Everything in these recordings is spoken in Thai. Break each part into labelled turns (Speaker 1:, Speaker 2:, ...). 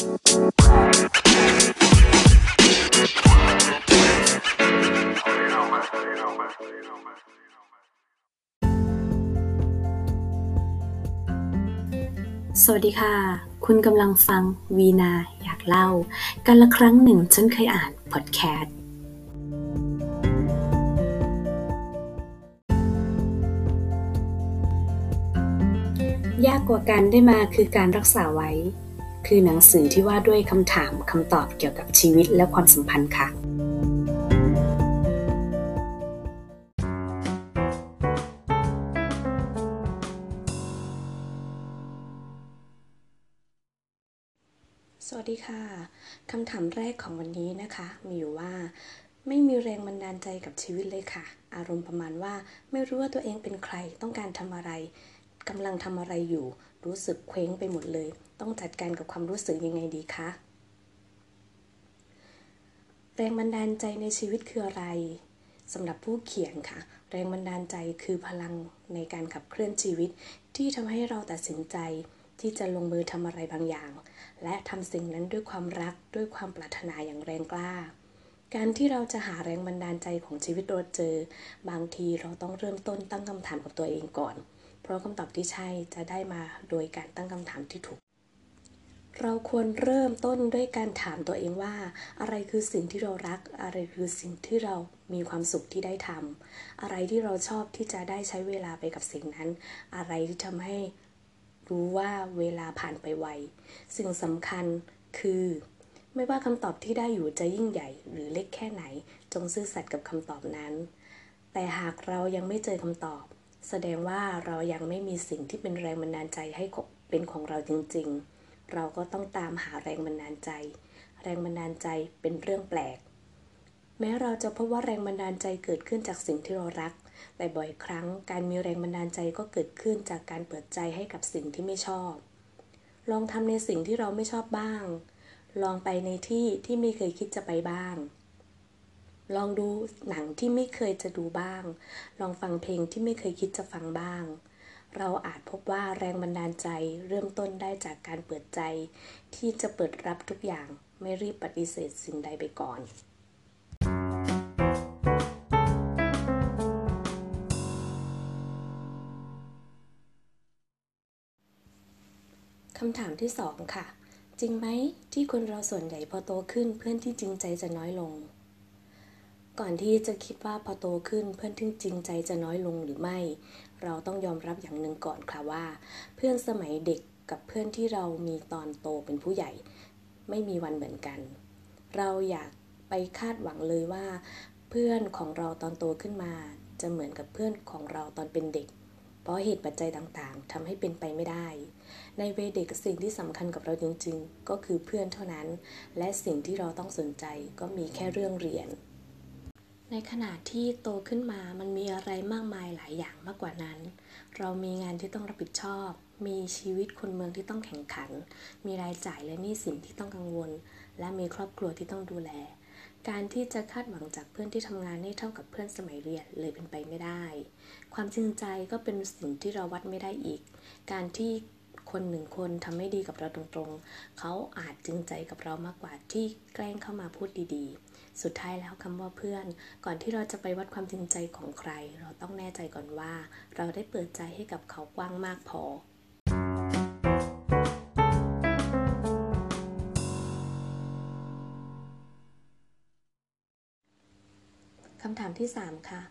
Speaker 1: สวัสดีค่ะ คุณกำลังฟังวีนาอยากเล่า กันละครั้งหนึ่งฉันเคยอ่านพอดแคสต์ยากกว่าการได้มาคือการรักษาไว้ คือหนังสือที่ว่าด้วยคำถามคำตอบเกี่ยวกับชีวิตและความสัมพันธ์ค่ะ สวัสดีค่ะคำถามแรกของวันนี้นะคะ มีอยู่ว่าไม่มีแรงบันดาลใจกับชีวิตเลยค่ะ อารมณ์ประมาณว่าไม่รู้ว่าตัวเองเป็นใครต้องการทำอะไร กำลังทำอะไรอยู่ รู้สึกเคว้งไปหมดเลย ต้องจัดการกับความรู้สึกยังไงดีคะแรงบันดาลใจในชีวิตคืออะไรสำหรับผู้เขียนค่ะ แรงบันดาลใจคือพลังในการขับเคลื่อนชีวิต ที่ทำให้เราตัดสินใจที่จะลงมือทำอะไรบางอย่าง และทำสิ่งนั้นด้วยความรักด้วยความปรารถนาอย่างแรงกล้า การที่เราจะหาแรงบันดาลใจของชีวิตเราเจอ บางทีเราต้องเริ่มต้นตั้งคำถามกับตัวเองก่อน ราะคำตอบที่ใช่จะได้มาโดยการตั้งคำถามที่ถูก เราควรเริ่มต้นด้วยการถามตัวเองว่า อะไรคือสิ่งที่เรารัก อะไรคือสิ่งที่เรามีความสุขที่ได้ทำอะไรที่เราชอบที่จะได้ใช้เวลาไปกับสิ่งนั้น อะไรที่ทำให้รู้ว่าเวลาผ่านไปไวสิ่งสำคัญคือ ไม่ว่าคำตอบที่ได้อยู่จะยิ่งใหญ่หรือเล็กแค่ไหน จงซื่อสัตย์กับคำตอบนั้น แต่หากเรายังไม่เจอคำตอบ แสดงว่าเรายังไม่มีสิ่งที่เป็นแรงบันดาลใจให้เป็นของเราจริงๆ เราก็ต้องตามหาแรงบันดาลใจ แรงบันดาลใจเป็นเรื่องแปลก แม้เราจะพบว่าแรงบันดาลใจเกิดขึ้นจากสิ่งที่เรารัก แต่บ่อยครั้งการมีแรงบันดาลใจก็เกิดขึ้นจากการเปิดใจให้กับสิ่งที่ไม่ชอบ ลองทำในสิ่งที่เราไม่ชอบบ้าง ลองไปในที่ที่ไม่เคยคิดจะไปบ้าง ลองดูหนังที่ไม่เคยจะดูบ้าง ลองฟังเพลงที่ไม่เคยคิดจะฟังบ้าง เราอาจพบว่าแรงบันดาลใจเริ่มต้นได้จากการเปิดใจ ที่จะเปิดรับทุกอย่างไม่รีบปฏิเสธสิ่งใดไปก่อนคำถามที่สองค่ะ จริงไหมที่คนเราส่วนใหญ่พอโตขึ้นเพื่อนที่จริงใจจะน้อยลง ก่อนที่จะคิดว่าพอโตขึ้นเพื่อนที่จริงใจจะน้อยลงหรือไม่ เราต้องยอมรับอย่างหนึ่งก่อนค่ะว่า เพื่อนสมัยเด็กกับเพื่อนที่เรามีตอนโตเป็นผู้ใหญ่ ไม่มีวันเหมือนกัน เราอยากไปคาดหวังเลยว่า เพื่อนของเราตอนโตขึ้นมา จะเหมือนกับเพื่อนของเราตอนเป็นเด็ก เพราะเหตุปัจจัยต่างๆทำให้เป็นไปไม่ได้ ในเวเด็กสิ่งที่สำคัญกับเราจริง ๆ ก็คือเพื่อนเท่านั้น และสิ่งที่เราต้องสนใจก็มีแค่เรื่องเรียน ในขณะที่โตขึ้นมามันมีอะไรมากมายหลายอย่างมากกว่านั้น เรามีงานที่ต้องรับผิดชอบ มีชีวิตคนเมืองที่ต้องแข่งขัน มีรายจ่ายและหนี้สินที่ต้องกังวล และมีครอบครัวที่ต้องดูแล การที่จะคาดหวังจากเพื่อนที่ทำงานให้เท่ากับเพื่อนสมัยเรียนเลยเป็นไปไม่ได้ ความจริงใจก็เป็นสิ่งที่เราวัดไม่ได้อีก การที่ คนหนึ่งคนทำไม่ดีกับเราตรงๆ เขาอาจจริงใจกับเรามากกว่าที่แกล้งเข้ามาพูดดีๆ สุดท้ายแล้วคำว่าเพื่อน ก่อนที่เราจะไปวัดความจริงใจของใคร เราต้องแน่ใจก่อนว่า เราได้เปิดใจให้กับเขากว้างมากพอคำถามที่ 3 ค่ะ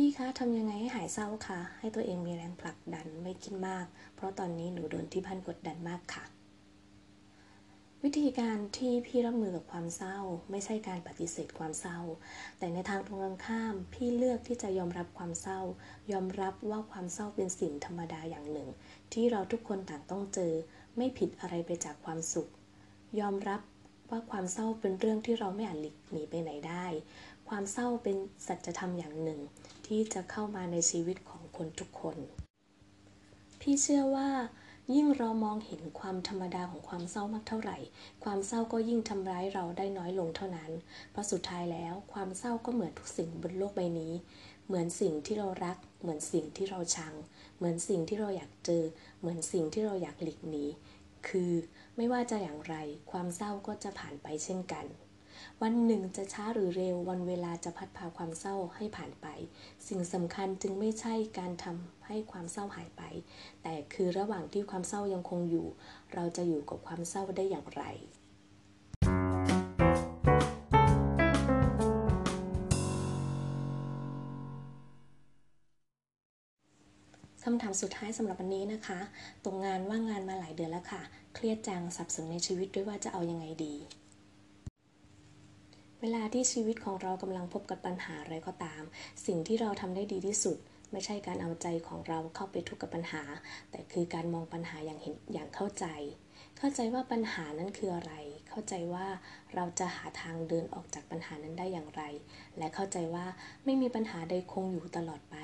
Speaker 1: พี่คะทำยังไงให้หายเศร้าคะให้ตัวเองมีแรงผลักดันไม่คิดมาก เพราะตอนนี้หนูโดนที่พันกดดันมากค่ะ วิธีการที่พี่รับมือกับความเศร้า ไม่ใช่การปฏิเสธความเศร้า แต่ในทางตรงกันข้าม พี่เลือกที่จะยอมรับความเศร้า ยอมรับว่าความเศร้าเป็นสิ่งธรรมดาอย่างหนึ่ง ที่เราทุกคนต่างต้องเจอ ไม่ผิดอะไรไปจากความสุข ยอมรับว่าความเศร้าเป็นเรื่องที่เราไม่อาจหลีกหนีไปไหนไความเศร้าเป็นสัจธรรมอย่างหนึ่ง ที่จะเข้ามาในชีวิตของคนทุกคน พี่เชื่อว่า ยิ่งเรามองเห็นความธรรมดาของความเศร้ามากเท่าไหร่ ความเศร้าก็ยิ่งทำร้ายเราได้น้อยลงเท่านั้น เพราะสุดท้ายแล้ว ความเศร้าก็เหมือนทุกสิ่งบนโลกใบนี้ เหมือนสิ่งที่เรารัก เหมือนสิ่งที่เราชัง เหมือนสิ่งที่เราอยากเจอ เหมือนสิ่งที่เราอยากหลีกหนีคือไม่ว่าจะอย่างไร ความเศร้าก็จะผ่านไปเช่นกัน วันหนึ่งจะช้าหรือเร็ววันเวลาจะพัดพาความเศร้าให้ผ่านไป สิ่งสำคัญจึงไม่ใช่การทำให้ความเศร้าหายไป แต่คือระหว่างที่ความเศร้ายังคงอยู่ เราจะอยู่กับความเศร้าได้อย่างไรคำถามสุดท้ายสำหรับวันนี้นะคะตรงงานว่างงานมาหลายเดือนแล้วค่ะ เครียดจังสับสนในชีวิตด้วยว่าจะเอายังไงดี เวลาที่ชีวิตของเรากำลังพบกับปัญหาอะไรก็ตาม สิ่งที่เราทำได้ดีที่สุด ไม่ใช่การเอาใจของเราเข้าไปทุกข์กับปัญหา แต่คือการมองปัญหาอย่างเห็นอย่างเข้าใจ เข้าใจว่าปัญหานั้นคืออะไร เข้าใจว่าเราจะหาทางเดินออกจากปัญหานั้นได้อย่างไร และเข้าใจว่าไม่มีปัญหาใดคงอยู่ตลอดไป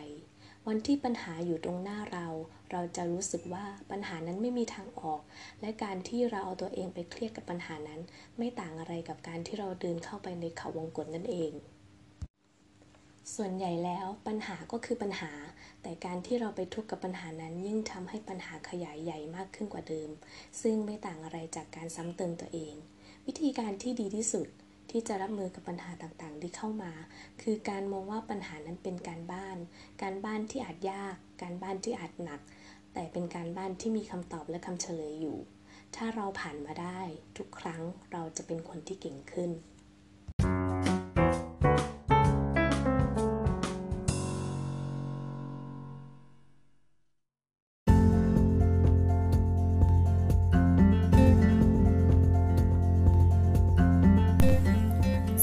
Speaker 1: วันที่ปัญหาอยู่ตรงหน้าเรา เราจะรู้สึกว่าปัญหานั้นไม่มีทางออก และการที่เราเอาตัวเองไปเครียดกับปัญหานั้น ไม่ต่างอะไรกับการที่เราเดินเข้าไปในเขาวงกตนั่นเอง ส่วนใหญ่แล้วปัญหาก็คือปัญหา แต่การที่เราไปทุกข์กับปัญหานั้น ยิ่งทำให้ปัญหาขยายใหญ่มากขึ้นกว่าเดิม ซึ่งไม่ต่างอะไรจากการซ้ำเติมตัวเอง วิธีการที่ดีที่สุด ที่จะรับมือกับปัญหาต่างๆ ที่เข้ามา คือการมองว่าปัญหานั้นเป็นการบ้าน การบ้านที่อาจยาก การบ้านที่อาจหนัก แต่เป็นการบ้านที่มีคำตอบและคำเฉลยอยู่ ถ้าเราผ่านมาได้ ทุกครั้งเราจะเป็นคนที่เก่งขึ้น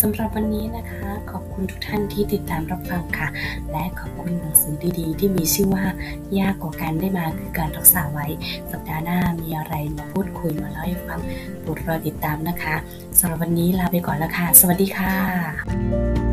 Speaker 2: สำหรับวันนี้นะคะ ขอบคุณทุกท่านที่ติดตามรับฟังค่ะ และขอบคุณหนังสือดีๆ ที่มีชื่อว่ายากกว่าการได้มาคือการรักษาไว้ สัปดาห์หน้ามีอะไรมาพูดคุยมาเล่าให้ฟังโปรดรอติดตามนะคะสำหรับวันนี้ลาไปก่อนแล้วค่ะ สวัสดีค่ะ